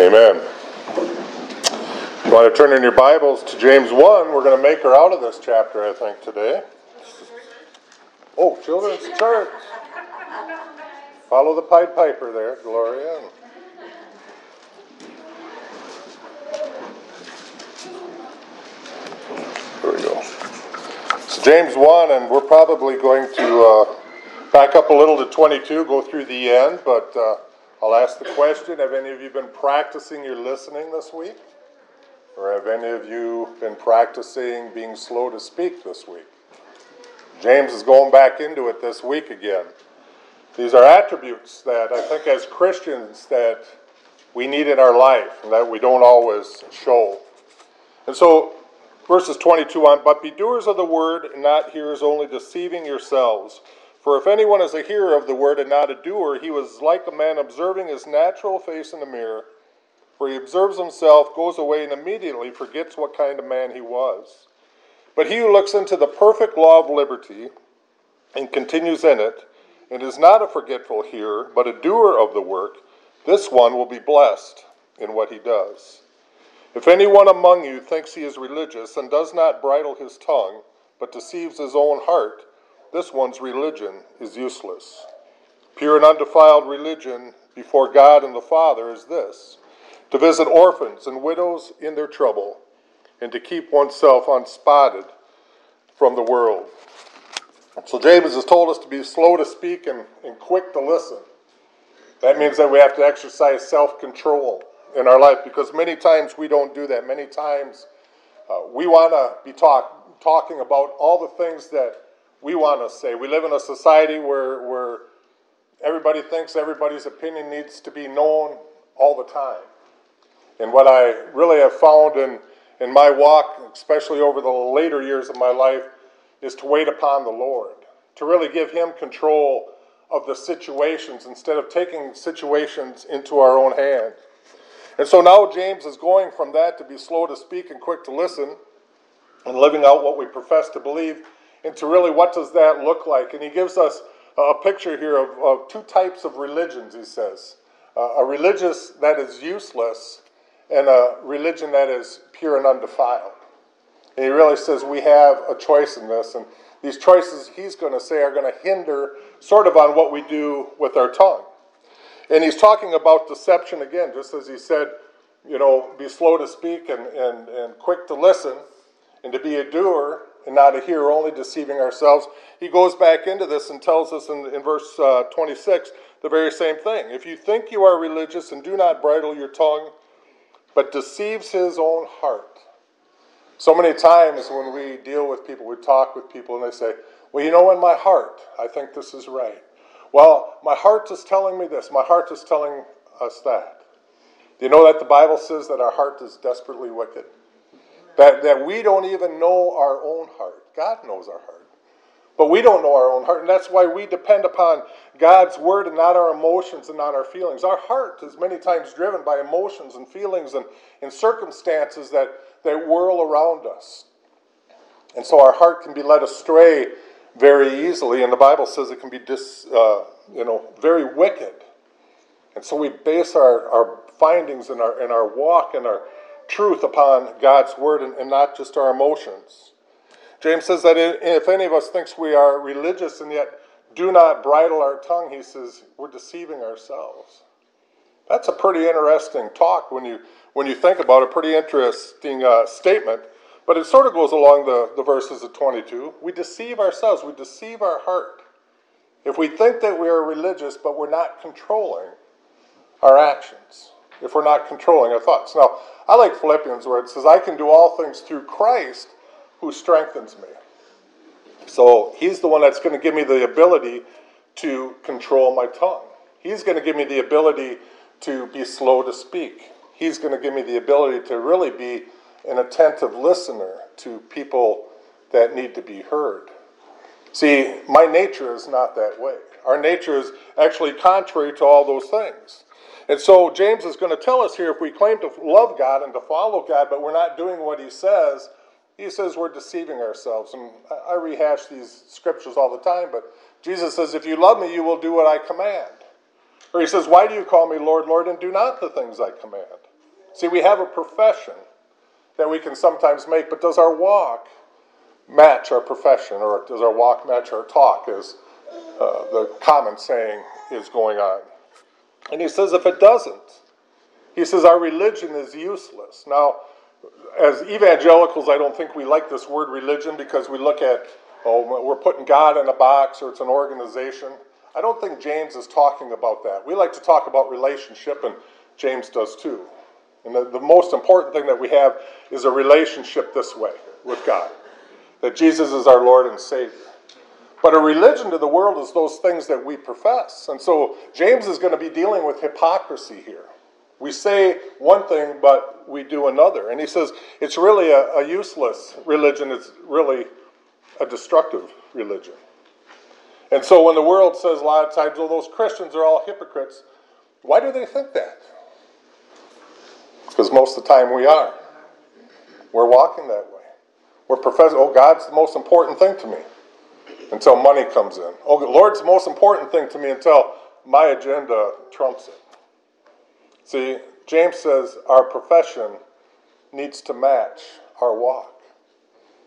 Amen. You want to turn in your Bibles to James 1? We're going to make her out of this chapter, I think, today. Oh, Children's Church. Follow the Pied Piper there, Gloria. There we go. So James 1, and we're probably going to uh, back up a little to 22, go through the end, but uh, I'll ask the question Have any of you been practicing your listening this week? Or have any of you been practicing being slow to speak this week? James is going back into it this week again. These are attributes that I think as Christians that we need in our life and that we don't always show. And so verses 22 on, but be doers of the word and not hearers only, deceiving yourselves. For if anyone is a hearer of the word and not a doer, he was like a man observing his natural face in the mirror. For he observes himself, goes away, and immediately forgets what kind of man he was. But he who looks into the perfect law of liberty and continues in it, and is not a forgetful hearer, but a doer of the work, this one will be blessed in what he does. If anyone among you thinks he is religious and does not bridle his tongue, but deceives his own heart, this one's religion is useless. Pure and undefiled religion before God and the Father is this to visit orphans and widows in their trouble, and to keep oneself unspotted from the world. So James has told us to be slow to speak and, and quick to listen. That means that we have to exercise self control in our life because many times we don't do that. Many times uh, we want to be talk, talking about all the things that we want to say. We live in a society where, where everybody thinks everybody's opinion needs to be known all the time. And what I really have found in, in my walk, especially over the later years of my life, is to wait upon the Lord, to really give Him control of the situations instead of taking situations into our own hand. And so now James is going from that to be slow to speak and quick to listen and living out what we profess to believe into really what does that look like. And he gives us a picture here of, of two types of religions, he says. Uh, a religious that is useless and a religion that is pure and undefiled. And he really says we have a choice in this. And these choices, he's going to say, are going to hinder sort of on what we do with our tongue. And he's talking about deception again, just as he said, you know, be slow to speak and, and, and quick to listen, and to be a doer and not a hearer, only deceiving ourselves. He goes back into this and tells us in, in verse uh, 26 the very same thing. If you think you are religious and do not bridle your tongue, but deceives his own heart. So many times when we deal with people, we talk with people, and they say, Well, you know, in my heart, I think this is right. Well, my heart is telling me this, my heart is telling us that. Do you know that the Bible says that our heart is desperately wicked? That, that we don't even know our own heart. God knows our heart. But we don't know our own heart, and that's why we depend upon God's word and not our emotions and not our feelings. Our heart is many times driven by emotions and feelings and, and circumstances that, that whirl around us. And so our heart can be led astray very easily, and the Bible says it can be dis, uh, you know, very wicked. And so we base our, our findings and our, and our walk and our truth upon God's word and, and not just our emotions. James says that if any of us thinks we are religious and yet do not bridle our tongue, he says we're deceiving ourselves. That's a pretty interesting talk when you when you think about it. Pretty interesting uh, statement, but it sort of goes along the, the verses of 22. We deceive ourselves. We deceive our heart. If we think that we are religious, but we're not controlling our actions, if we're not controlling our thoughts. Now, I like Philippians where it says, I can do all things through Christ who strengthens me. So he's the one that's going to give me the ability to control my tongue. He's going to give me the ability to be slow to speak. He's going to give me the ability to really be an attentive listener to people that need to be heard. See, my nature is not that way. Our nature is actually contrary to all those things. And so James is going to tell us here if we claim to love God and to follow God, but we're not doing what he says, he says we're deceiving ourselves. And I rehash these scriptures all the time, but Jesus says, if you love me, you will do what I command. Or he says, Why do you call me Lord, Lord, and do not the things I command? See, we have a profession that we can sometimes make, but does our walk match our profession, or does our walk match our talk, as uh, the common saying is going on? And he says, if it doesn't, he says our religion is useless. Now, as evangelicals, I don't think we like this word religion because we look at, oh, we're putting God in a box or it's an organization. I don't think James is talking about that. We like to talk about relationship, and James does too. And the, the most important thing that we have is a relationship this way with God that Jesus is our Lord and Savior. But a religion to the world is those things that we profess. And so James is going to be dealing with hypocrisy here. We say one thing, but we do another. And he says it's really a, a useless religion, it's really a destructive religion. And so when the world says a lot of times, oh, those Christians are all hypocrites, why do they think that? Because most of the time we are. We're walking that way. We're professing, oh, God's the most important thing to me until money comes in. Oh, Lord's the most important thing to me until my agenda trumps it. See, James says our profession needs to match our walk.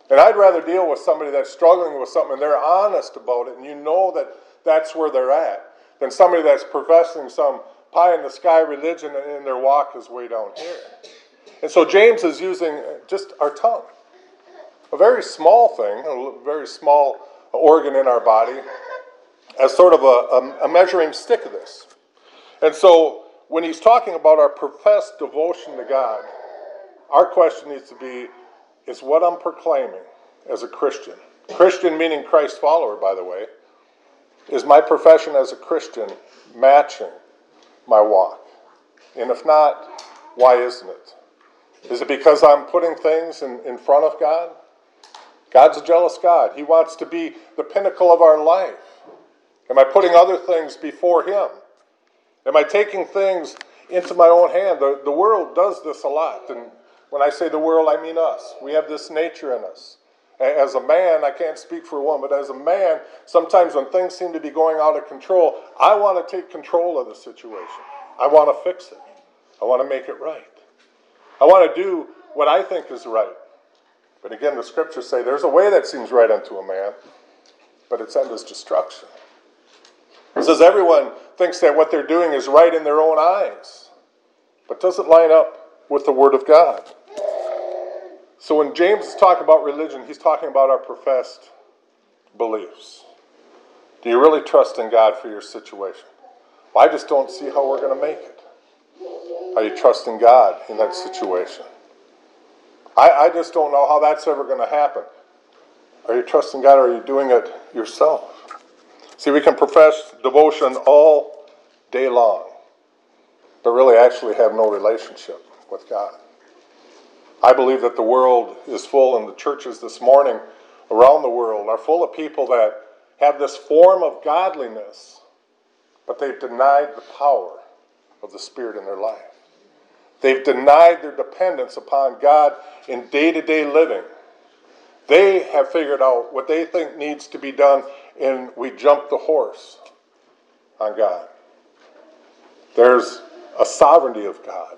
And I'd rather deal with somebody that's struggling with something and they're honest about it and you know that that's where they're at than somebody that's professing some pie in the sky religion and their walk is way down here. And so James is using just our tongue, a very small thing, a very small organ in our body, as sort of a, a, measuring stick of this. And so when he's talking about our professed devotion to God, our question needs to be is what I'm proclaiming as a Christian. Christian meaning Christ follower, by the way. Is my profession as a Christian matching my walk? And if not, why isn't it? Is it because I'm putting things in, in front of God? God's a jealous God. He wants to be the pinnacle of our life. Am I putting other things before Him? Am I taking things into my own hand? The, the world does this a lot. And when I say the world, I mean us. We have this nature in us. As a man, I can't speak for one, but as a man, sometimes when things seem to be going out of control, I want to take control of the situation. I want to fix it. I want to make it right. I want to do what I think is right. But again, the scriptures say there's a way that seems right unto a man, but its end is destruction. It says everyone thinks that what they're doing is right in their own eyes, but doesn't line up with the Word of God. So when James is talking about religion, he's talking about our professed beliefs. Do you really trust in God for your situation? Well, I just don't see how we're going to make it. Are you trusting God in that situation? I, I just don't know how that's ever going to happen. Are you trusting God or are you doing it yourself? See, we can profess devotion all day long, but really actually have no relationship with God. I believe that the world is full, and the churches this morning around the world are full of people that have this form of godliness, but they've denied the power of the Spirit in their life. They've denied their dependence upon God in day to day living. They have figured out what they think needs to be done, and we jump the horse on God. There's a sovereignty of God.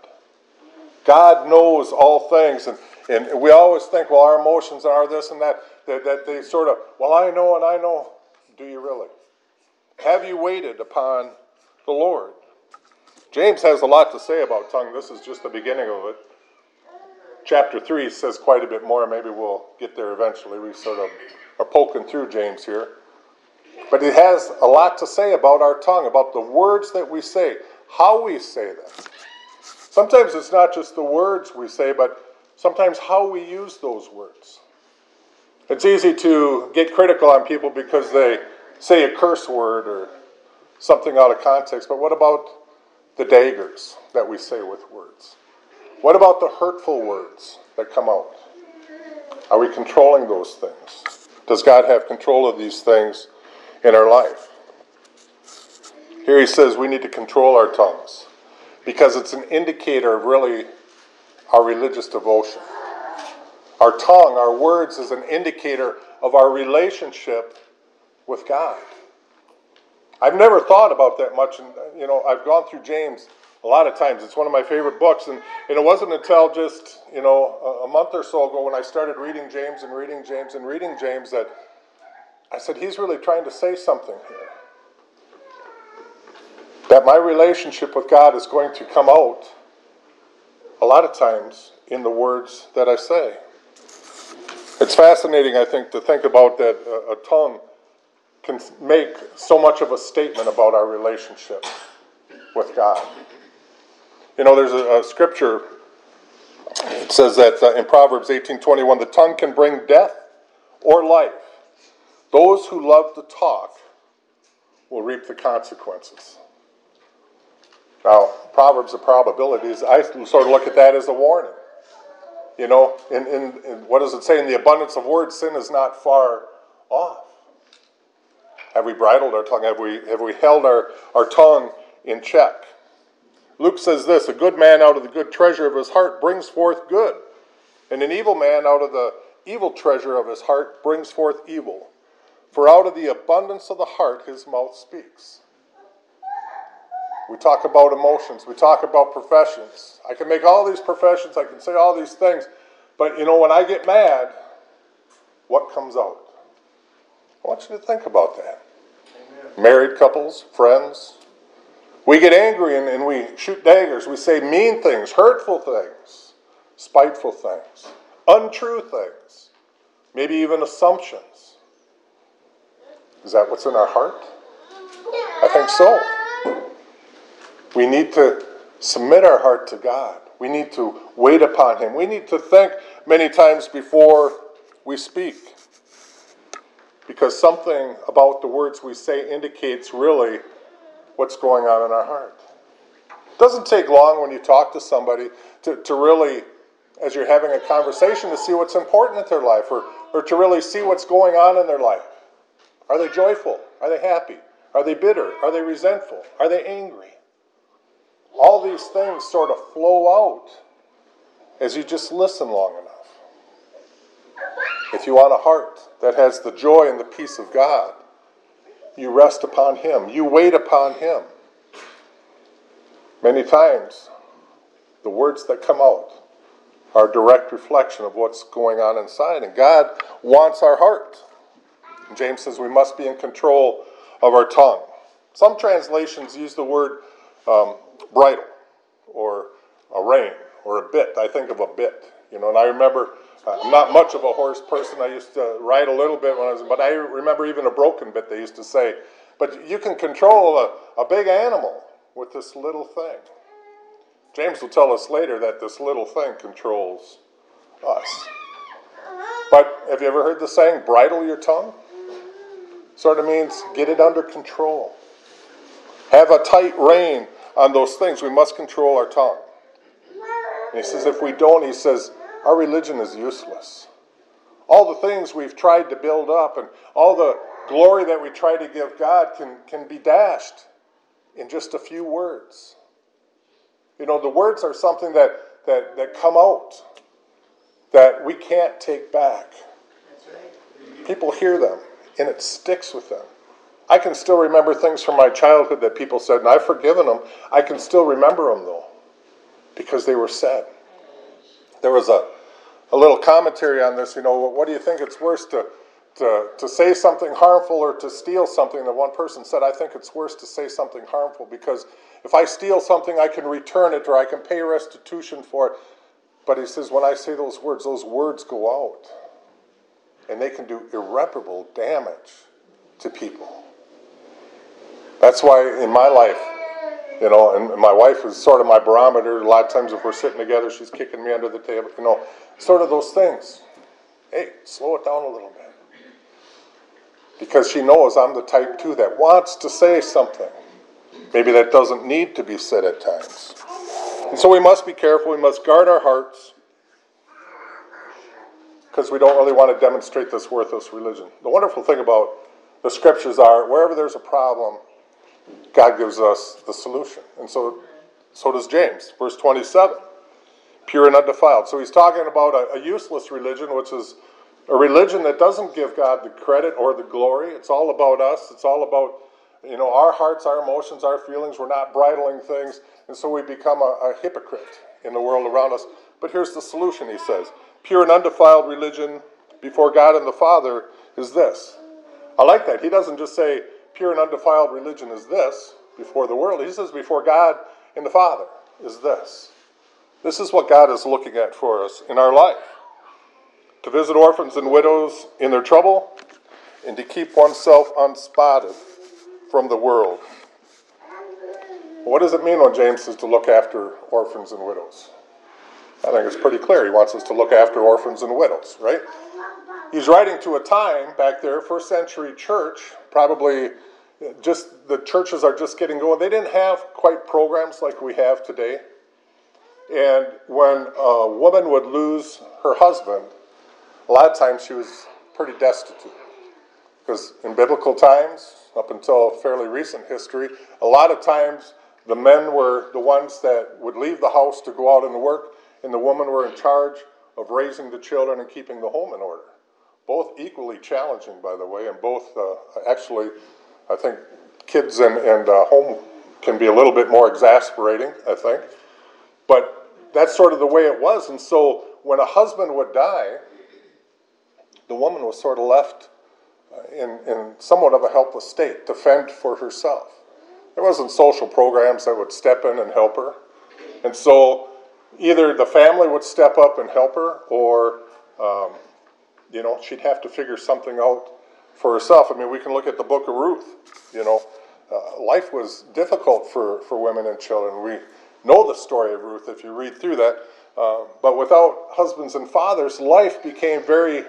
God knows all things, and, and we always think, well, our emotions are this and that, that, that they sort of, well, I know and I know. Do you really? Have you waited upon the Lord? James has a lot to say about tongue. This is just the beginning of it. Chapter 3 says quite a bit more. Maybe we'll get there eventually. We sort of are poking through James here. But it has a lot to say about our tongue, about the words that we say, how we say them. Sometimes it's not just the words we say, but sometimes how we use those words. It's easy to get critical on people because they say a curse word or something out of context, but what about the daggers that we say with words? What about the hurtful words that come out? Are we controlling those things? Does God have control of these things in our life? Here he says we need to control our tongues because it's an indicator of really our religious devotion. Our tongue, our words, is an indicator of our relationship with God. I've never thought about that much, and uh, you know, I've gone through James a lot of times. It's one of my favorite books, and, and it wasn't until just you know a, a month or so ago when I started reading James and reading James and reading James that I said he's really trying to say something here. That my relationship with God is going to come out a lot of times in the words that I say. It's fascinating, I think, to think about that a, a tongue can make so much of a statement about our relationship with God. You know, there's a, a scripture. It says that uh, in Proverbs 18:21, the tongue can bring death or life. Those who love to talk will reap the consequences. Now, Proverbs of probabilities, I sort of look at that as a warning. You know, in, in, in what does it say? In the abundance of words, sin is not far off. Have we bridled our tongue? Have we, have we held our, our tongue in check? Luke says this A good man out of the good treasure of his heart brings forth good, and an evil man out of the evil treasure of his heart brings forth evil. For out of the abundance of the heart his mouth speaks. We talk about emotions, we talk about professions. I can make all these professions, I can say all these things, but you know, when I get mad, what comes out? I want you to think about that married couples, friends. We get angry and, and we shoot daggers. We say mean things, hurtful things, spiteful things, untrue things, maybe even assumptions. Is that what's in our heart? I think so. We need to submit our heart to God. We need to wait upon Him. We need to think many times before we speak because something about the words we say indicates really what's going on in our heart. It doesn't take long when you talk to somebody to, to really, as you're having a conversation, to see what's important in their life or, or to really see what's going on in their life. Are they joyful? Are they happy? Are they bitter? Are they resentful? Are they angry? All these things sort of flow out as you just listen long enough. If you want a heart that has the joy and the peace of God, you rest upon Him, you wait upon Him. Many times, the words that come out are a direct reflection of what's going on inside, and God wants our heart. James says we must be in control of our tongue. Some translations use the word um, bridle or a rein or a bit. I think of a bit, you know, and I remember I'm not much of a horse person. I used to ride a little bit when I was, but I remember even a broken bit they used to say. But you can control a, a big animal with this little thing. James will tell us later that this little thing controls us. But have you ever heard the saying, bridle your tongue? Sort of means get it under control. Have a tight rein on those things. We must control our tongue. And he says, if we don't, he says, our religion is useless. All the things we've tried to build up and all the glory that we try to give God can, can be dashed in just a few words. You know, the words are something that, that, that come out that we can't take back. People hear them and it sticks with them. I can still remember things from my childhood that people said, and I've forgiven them. I can still remember them though, because they were said. There was a, a little commentary on this. You know, what do you think it's worse to, to, to say something harmful or to steal something? That one person said, I think it's worse to say something harmful because if I steal something, I can return it or I can pay restitution for it. But he says, when I say those words, those words go out and they can do irreparable damage to people. That's why in my life, you know, and my wife is sort of my barometer. A lot of times, if we're sitting together, she's kicking me under the table. You know, sort of those things. Hey, slow it down a little bit. Because she knows I'm the type too that wants to say something. Maybe that doesn't need to be said at times. And so we must be careful. We must guard our hearts because we don't really want to demonstrate this worthless religion. The wonderful thing about the scriptures are wherever there's a problem, God gives us the solution. And so, so does James, verse 27 pure and undefiled. So he's talking about a, a, useless religion, which is a religion that doesn't give God the credit or the glory. It's all about us. It's all about You know, our hearts, our emotions, our feelings, we're not bridling things, and so we become a, a hypocrite in the world around us. But here's the solution, he says pure and undefiled religion before God and the Father is this. I like that. He doesn't just say pure and undefiled religion is this before the world, he says before God and the Father is this. This is what God is looking at for us in our life to visit orphans and widows in their trouble, and to keep oneself unspotted from the world. What does it mean when James says to look after orphans and widows? I think it's pretty clear. He wants us to look after orphans and widows, right? He's writing to a time back there, first century church, probably just the churches are just getting going. They didn't have quite programs like we have today. And when a woman would lose her husband, a lot of times she was pretty destitute. Because in biblical times, up until fairly recent history, a lot of times the men were the ones that would leave the house to go out and work, and the women were in charge of raising the children and keeping the home in order. Both equally challenging, by the way, and both uh, actually, I think kids and, and uh, home can be a little bit more exasperating, I think. But that's sort of the way it was. And so when a husband would die, the woman was sort of left uh, in, in somewhat of a helpless state to fend for herself. There wasn't social programs that would step in and help her. And so either the family would step up and help her, or, um, you know, she'd have to figure something out for herself. I mean, we can look at the book of Ruth. You know, uh, life was difficult for, for women and children. We know the story of Ruth if you read through that. Uh, but without husbands and fathers, life became very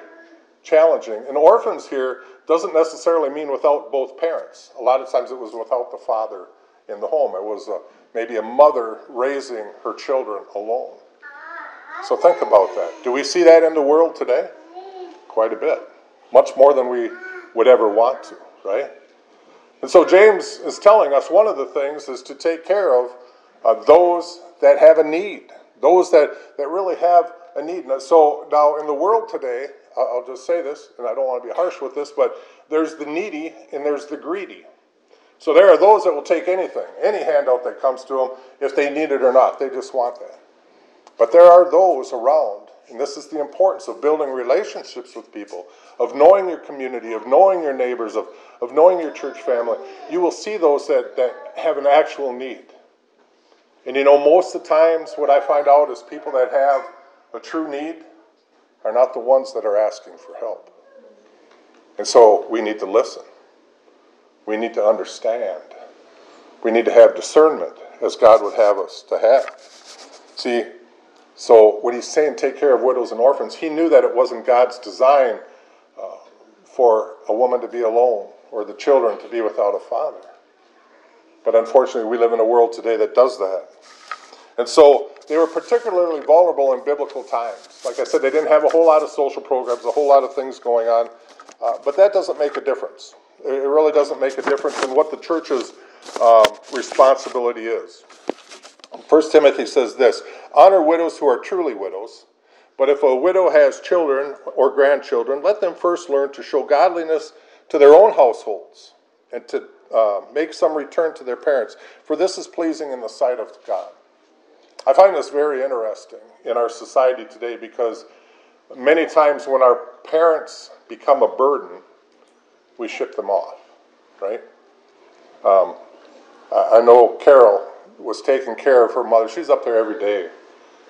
challenging. And orphans here doesn't necessarily mean without both parents. A lot of times it was without the father in the home. It was a, maybe a mother raising her children alone. So think about that. Do we see that in the world today? Quite a bit. Much more than we would ever want to, right? And so James is telling us one of the things is to take care of uh, those that have a need, those that, that really have a need. So now in the world today, I'll just say this, and I don't want to be harsh with this, but there's the needy and there's the greedy. So there are those that will take anything, any handout that comes to them, if they need it or not. They just want that. But there are those around, and this is the importance of building relationships with people, of knowing your community, of knowing your neighbors, of, of knowing your church family. You will see those that, that have an actual need. And you know, most of the times, what I find out is people that have a true need are not the ones that are asking for help. And so we need to listen. We need to understand. We need to have discernment as God would have us to have. See, so when he's saying take care of widows and orphans, he knew that it wasn't God's design uh, for a woman to be alone or the children to be without a father. But unfortunately, we live in a world today that does that. And so they were particularly vulnerable in biblical times. Like I said, they didn't have a whole lot of social programs, a whole lot of things going on. Uh, but that doesn't make a difference. It really doesn't make a difference in what the church's um, responsibility is. First Timothy says this Honor widows who are truly widows. But if a widow has children or grandchildren, let them first learn to show godliness to their own households and to uh, make some return to their parents, for this is pleasing in the sight of God. I find this very interesting in our society today because many times when our parents become a burden, we ship them off, right? Um, I know Carol was taking care of her mother. She's up there every day,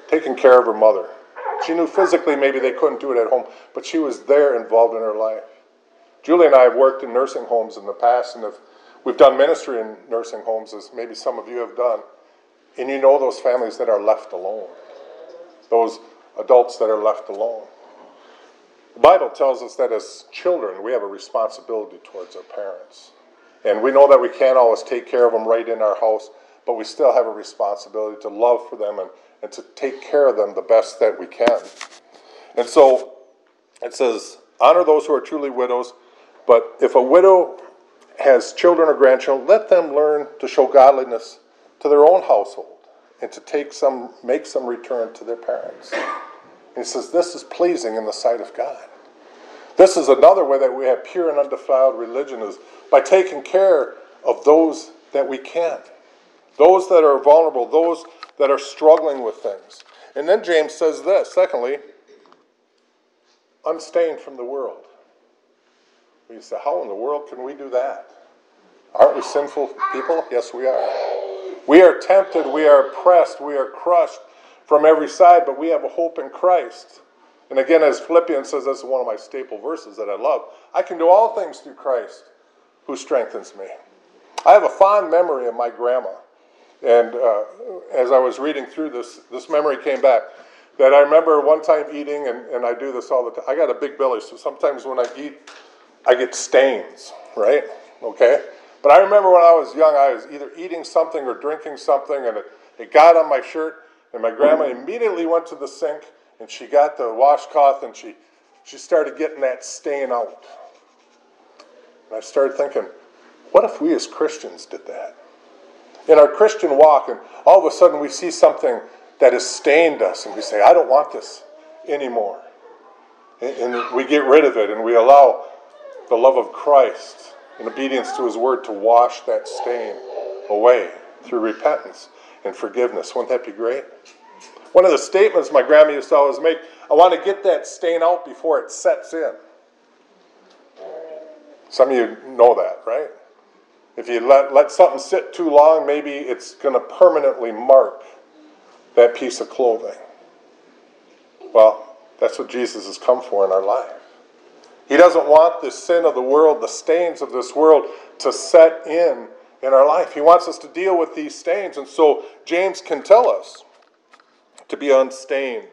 taking care of her mother. She knew physically maybe they couldn't do it at home, but she was there involved in her life. Julie and I have worked in nursing homes in the past, and have, we've done ministry in nursing homes, as maybe some of you have done. And you know those families that are left alone, those adults that are left alone. The Bible tells us that as children, we have a responsibility towards our parents. And we know that we can't always take care of them right in our house, but we still have a responsibility to love for them and, and to take care of them the best that we can. And so it says, honor those who are truly widows, but if a widow has children or grandchildren, let them learn to show godliness to their own household and to take some, make some return to their parents. And he says, This is pleasing in the sight of God. This is another way that we have pure and undefiled religion is by taking care of those that we can't, those that are vulnerable, those that are struggling with things. And then James says this secondly, unstained from the world. We say, How in the world can we do that? Aren't we sinful people? Yes, we are. We are tempted, we are oppressed, we are crushed from every side, but we have a hope in Christ. And again, as Philippians says, that's one of my staple verses that I love. I can do all things through Christ who strengthens me. I have a fond memory of my grandma. And uh, as I was reading through this, this memory came back that I remember one time eating, and, and I do this all the time. I got a big belly, so sometimes when I eat, I get stains, right? Okay? But I remember when I was young, I was either eating something or drinking something, and it, it got on my shirt, and my grandma immediately went to the sink and she got the washcloth and she, she started getting that stain out. And I started thinking, what if we as Christians did that? In our Christian walk, and all of a sudden we see something that has stained us, and we say, I don't want this anymore. And, and we get rid of it, and we allow the love of Christ in obedience to his word to wash that stain away through repentance and forgiveness. Wouldn't that be great? One of the statements my grandma used to always make I want to get that stain out before it sets in. Some of you know that, right? If you let, let something sit too long, maybe it's going to permanently mark that piece of clothing. Well, that's what Jesus has come for in our life. He doesn't want the sin of the world, the stains of this world, to set in in our life. He wants us to deal with these stains. And so James can tell us to be unstained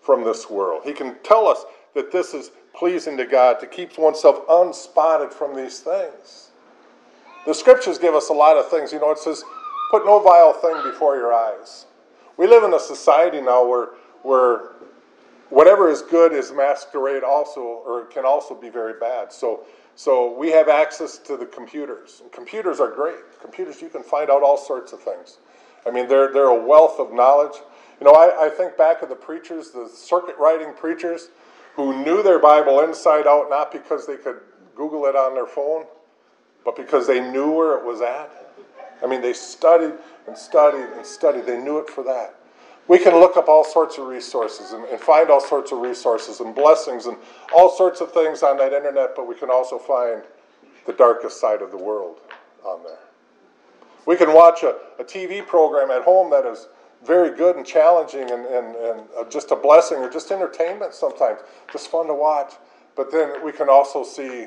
from this world. He can tell us that this is pleasing to God, to keep oneself unspotted from these things. The scriptures give us a lot of things. You know, it says, put no vile thing before your eyes. We live in a society now where, where whatever is good is masquerade also, or can also be very bad. So, so we have access to the computers. And computers are great. Computers, you can find out all sorts of things. I mean, they're, they're a wealth of knowledge. You know, I, I think back of the preachers, the circuit riding preachers, who knew their Bible inside out, not because they could Google it on their phone, but because they knew where it was at. I mean, they studied and studied and studied. They knew it for that. We can look up all sorts of resources and, and, find all sorts of resources and blessings and all sorts of things on that internet, but we can also find the darkest side of the world on there. We can watch a, a TV program at home that is very good and challenging and, and, and uh, just a blessing or just entertainment sometimes, just fun to watch. But then we can also see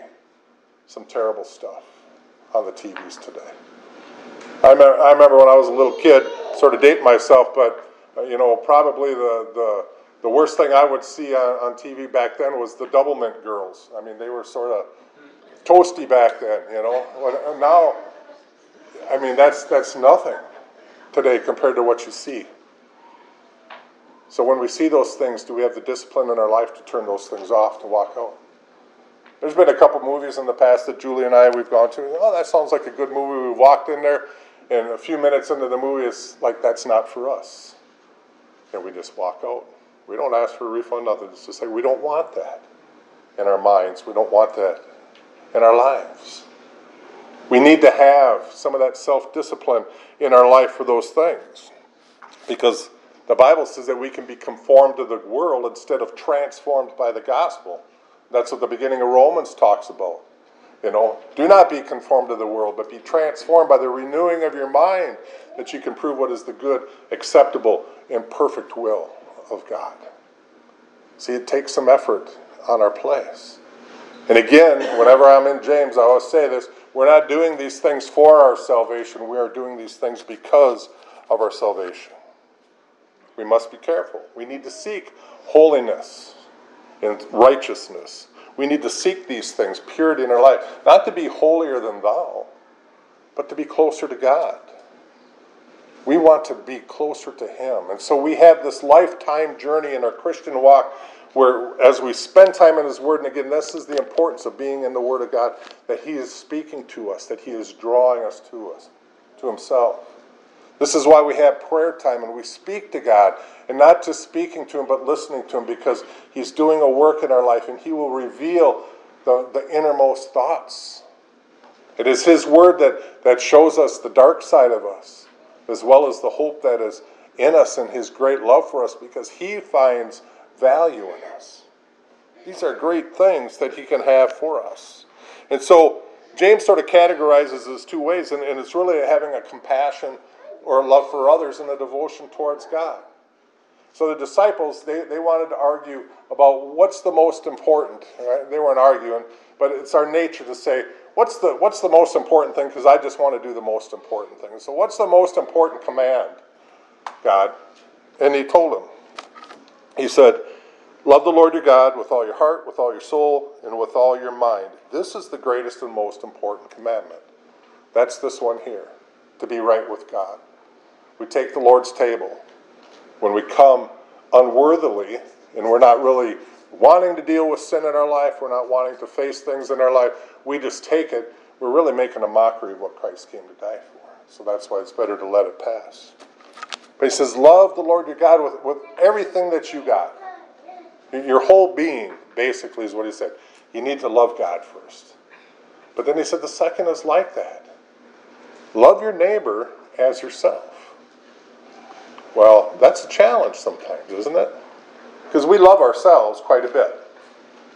some terrible stuff on the TVs today. I remember, I remember when I was a little kid, sort of dating myself, but uh, you know, probably the, the, the worst thing I would see on, on TV back then was the Doublemint girls. I mean, they were sort of toasty back then, you know. Now, I mean, that's, that's nothing today compared to what you see. So when we see those things, do we have the discipline in our life to turn those things off, to walk out? There's been a couple movies in the past that Julie and I we've gone to. Oh, that sounds like a good movie. We walked in there, and a few minutes into the movie, it's like that's not for us, and we just walk out. We don't ask for a refund, nothing. It's just like we don't want that in our minds. We don't want that in our lives. We need to have some of that self discipline in our life for those things. Because the Bible says that we can be conformed to the world instead of transformed by the gospel. That's what the beginning of Romans talks about. You know, do not be conformed to the world, but be transformed by the renewing of your mind that you can prove what is the good, acceptable, and perfect will of God. See, it takes some effort on our place. And again, whenever I'm in James, I always say this we're not doing these things for our salvation, we are doing these things because of our salvation. We must be careful. We need to seek holiness and righteousness. We need to seek these things, purity in our life, not to be holier than thou, but to be closer to God. We want to be closer to Him. And so we have this lifetime journey in our Christian walk where as we spend time in his word and again this is the importance of being in the word of god that he is speaking to us that he is drawing us to us to himself. This is why we have prayer time and we speak to god and not just speaking to him but listening to him because he's doing a work in our life and he will reveal the, the innermost thoughts. It is His Word that, that shows us the dark side of us, as well as the hope that is in us and His great love for us because He finds value in us. These are great things that He can have for us. And so, James sort of categorizes this two ways, and, and it's really having a compassion or a love for others and a devotion towards God. So the disciples, they, they wanted to argue about what's the most important. Right? They weren't arguing, but it's our nature to say, what's the, what's the most important thing? Because I just want to do the most important thing. So, what's the most important command, God? And he told him, He said, Love the Lord your God with all your heart, with all your soul, and with all your mind. This is the greatest and most important commandment. That's this one here to be right with God. We take the Lord's table. When we come unworthily and we're not really wanting to deal with sin in our life, we're not wanting to face things in our life, we just take it, we're really making a mockery of what Christ came to die for. So that's why it's better to let it pass. But he says, Love the Lord your God with, with everything that you got. Your whole being, basically, is what he said. You need to love God first. But then he said the second is like that love your neighbor as yourself. Well, that's a challenge sometimes, isn't it? Because we love ourselves quite a bit.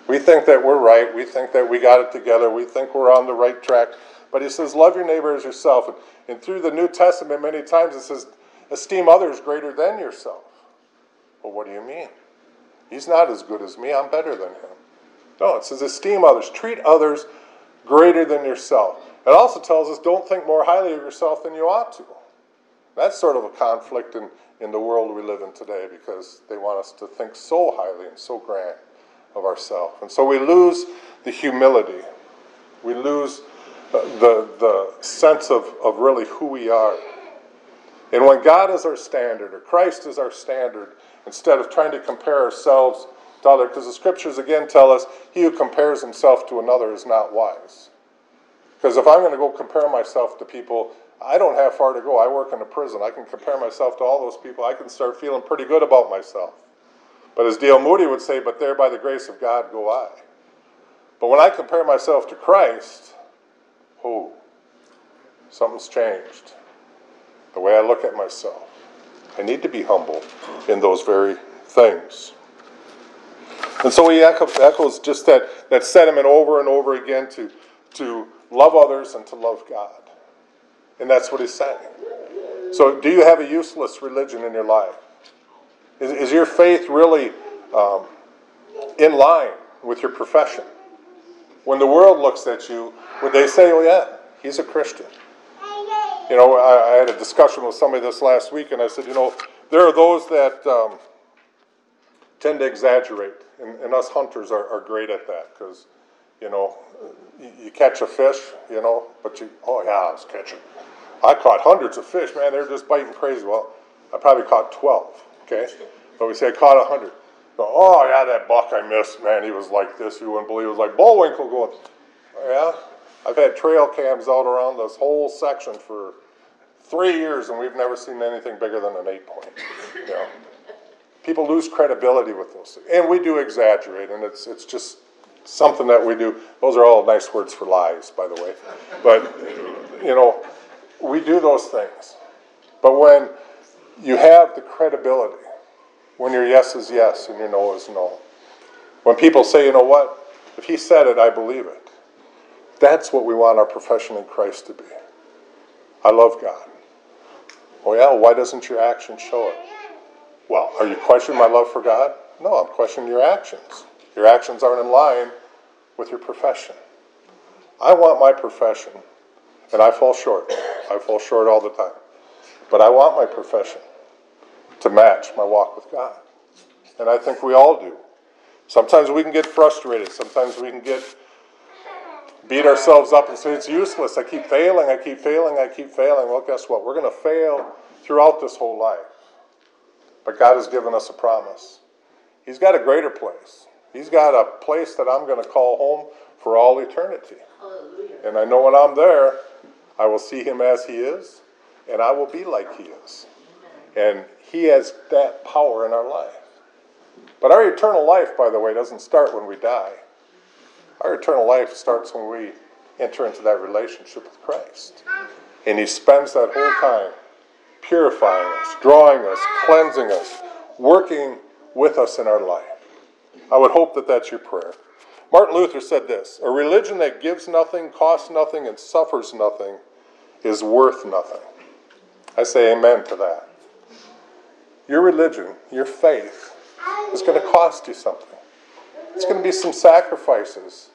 We think that we're right. We think that we got it together. We think we're on the right track. But he says, love your neighbor as yourself. And, and through the New Testament, many times it says, esteem others greater than yourself. Well, what do you mean? He's not as good as me. I'm better than him. No, it says esteem others. Treat others greater than yourself. It also tells us don't think more highly of yourself than you ought to. That's sort of a conflict in, in the world we live in today because they want us to think so highly and so grand of ourselves. And so we lose the humility. We lose the, the sense of, of really who we are. And when God is our standard, or Christ is our standard, instead of trying to compare ourselves to others, because the scriptures again tell us, he who compares himself to another is not wise. Because if I'm going to go compare myself to people, I don't have far to go. I work in a prison. I can compare myself to all those people. I can start feeling pretty good about myself. But as D.L. Moody would say, but there by the grace of God go I. But when I compare myself to Christ, oh, something's changed. The way I look at myself. I need to be humble in those very things. And so he echoes just that, that sentiment over and over again to, to love others and to love God. And that's what he's saying. So, do you have a useless religion in your life? Is, is your faith really um, in line with your profession? When the world looks at you, would they say, oh, yeah, he's a Christian? You know, I, I had a discussion with somebody this last week, and I said, you know, there are those that um, tend to exaggerate, and, and us hunters are, are great at that because, you know, you, catch a fish, you know, but you, oh yeah, I was catching. I caught hundreds of fish, man. They're just biting crazy. Well, I probably caught 12, okay? But we say I caught 100. oh, yeah, that buck I missed, man, he was like this. You wouldn't believe it. was like Bullwinkle going, oh, yeah? I've had trail cams out around this whole section for three years, and we've never seen anything bigger than an eight point. You know? People lose credibility with those things. And we do exaggerate, and it's, it's just something that we do. Those are all nice words for lies, by the way. But, you know, we do those things. But when you have the credibility, when your yes is yes and your no is no, when people say, you know what, if he said it, I believe it. That's what we want our profession in Christ to be. I love God. Oh, yeah, why doesn't your action show it? Well, are you questioning my love for God? No, I'm questioning your actions. Your actions aren't in line with your profession. I want my profession and I fall short. I fall short all the time. But I want my profession to match my walk with God. And I think we all do. Sometimes we can get frustrated. Sometimes we can get beat ourselves up and say it's useless. I keep failing. I keep failing. I keep failing. Well, guess what? We're going to fail throughout this whole life. But God has given us a promise. He's got a greater place. He's got a place that I'm going to call home for all eternity. Hallelujah. And I know when I'm there, I will see him as he is, and I will be like he is. And he has that power in our life. But our eternal life, by the way, doesn't start when we die. Our eternal life starts when we enter into that relationship with Christ. And he spends that whole time purifying us, drawing us, cleansing us, working with us in our life. I would hope that that's your prayer. Martin Luther said this A religion that gives nothing, costs nothing, and suffers nothing is worth nothing. I say amen to that. Your religion, your faith, is going to cost you something. It's going to be some sacrifices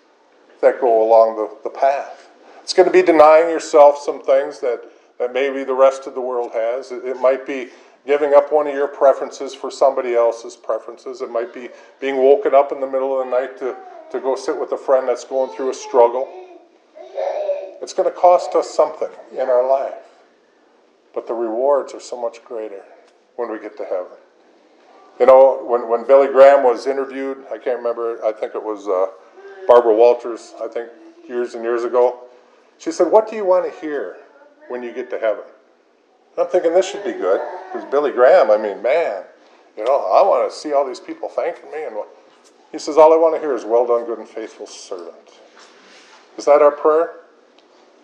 that go along the, the path. It's going to be denying yourself some things that, that maybe the rest of the world has. It, it might be giving up one of your preferences for somebody else's preferences. It might be being woken up in the middle of the night to, to go sit with a friend that's going through a struggle. It's going to cost us something in our life. But the rewards are so much greater when we get to heaven. You know, when, when Billy Graham was interviewed, I can't remember, I think it was uh, Barbara Walters, I think years and years ago, she said, What do you want to hear when you get to heaven? I'm thinking this should be good because Billy Graham, I mean, man, you know, I want to see all these people thanking me. And he says, All I want to hear is, Well done, good and faithful servant. Is that our prayer?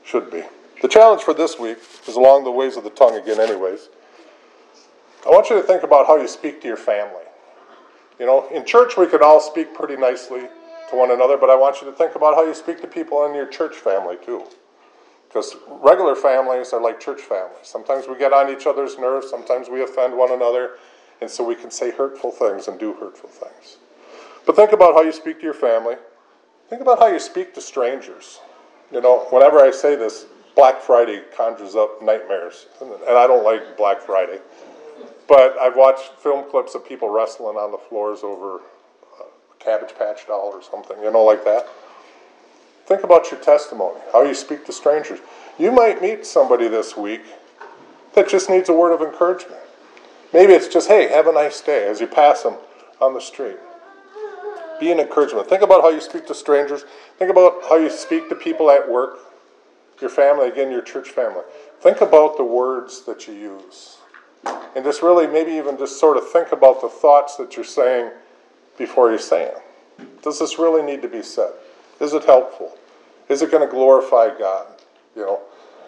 Should be. The challenge for this week is along the ways of the tongue again, anyways. I want you to think about how you speak to your family. You know, in church we can all speak pretty nicely to one another, but I want you to think about how you speak to people in your church family too. Because regular families are like church families. Sometimes we get on each other's nerves, sometimes we offend one another, and so we can say hurtful things and do hurtful things. But think about how you speak to your family. Think about how you speak to strangers. You know, whenever I say this, Black Friday conjures up nightmares, and I don't like Black Friday. But I've watched film clips of people wrestling on the floors over a Cabbage Patch doll or something, you know, like that. Think about your testimony, how you speak to strangers. You might meet somebody this week that just needs a word of encouragement. Maybe it's just, hey, have a nice day as you pass them on the street. Be an encouragement. Think about how you speak to strangers. Think about how you speak to people at work, your family, again, your church family. Think about the words that you use. And just really, maybe even just sort of think about the thoughts that you're saying before you say them. Does this really need to be said? Is it helpful? Is it going to glorify God? You know,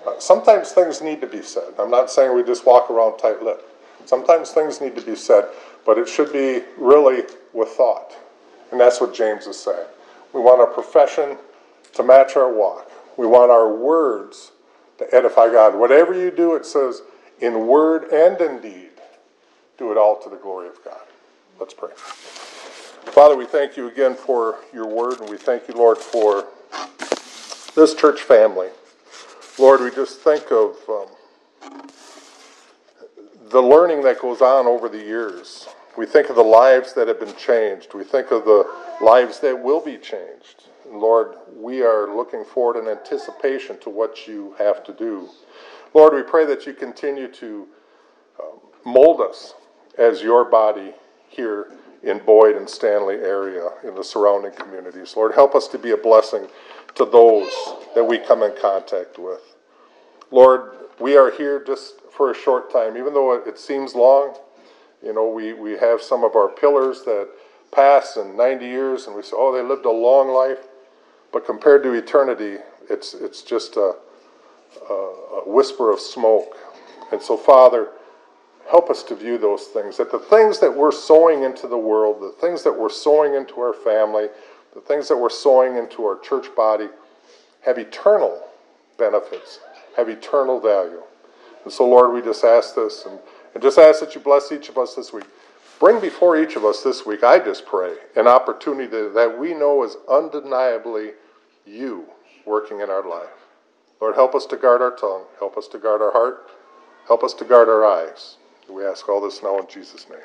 uh, sometimes things need to be said. I'm not saying we just walk around tight lipped. Sometimes things need to be said, but it should be really with thought. And that's what James is saying. We want our profession to match our walk. We want our words to edify God. Whatever you do, it says, in word and in deed, do it all to the glory of God. Let's pray. Father, we thank you again for your word, and we thank you, Lord, for this church family. Lord, we just think of um, the learning that goes on over the years. We think of the lives that have been changed. We think of the lives that will be changed. Lord, we are looking forward in anticipation to what you have to do. Lord, we pray that you continue to um, mold us as your body here in Boyd and Stanley area, in the surrounding communities. Lord, help us to be a blessing to those that we come in contact with. Lord, we are here just for a short time, even though it seems long. You know, we, we have some of our pillars that pass in 90 years, and we say, oh, they lived a long life. But compared to eternity, it's, it's just a, a, a whisper of smoke. And so, Father, help us to view those things. That the things that we're sowing into the world, the things that we're sowing into our family, the things that we're sowing into our church body have eternal benefits, have eternal value. And so, Lord, we just ask this and, and just ask that you bless each of us this week. Bring before each of us this week, I just pray, an opportunity that we know is undeniably you working in our life. Lord, help us to guard our tongue, help us to guard our heart, help us to guard our eyes. We ask all this now in Jesus' name.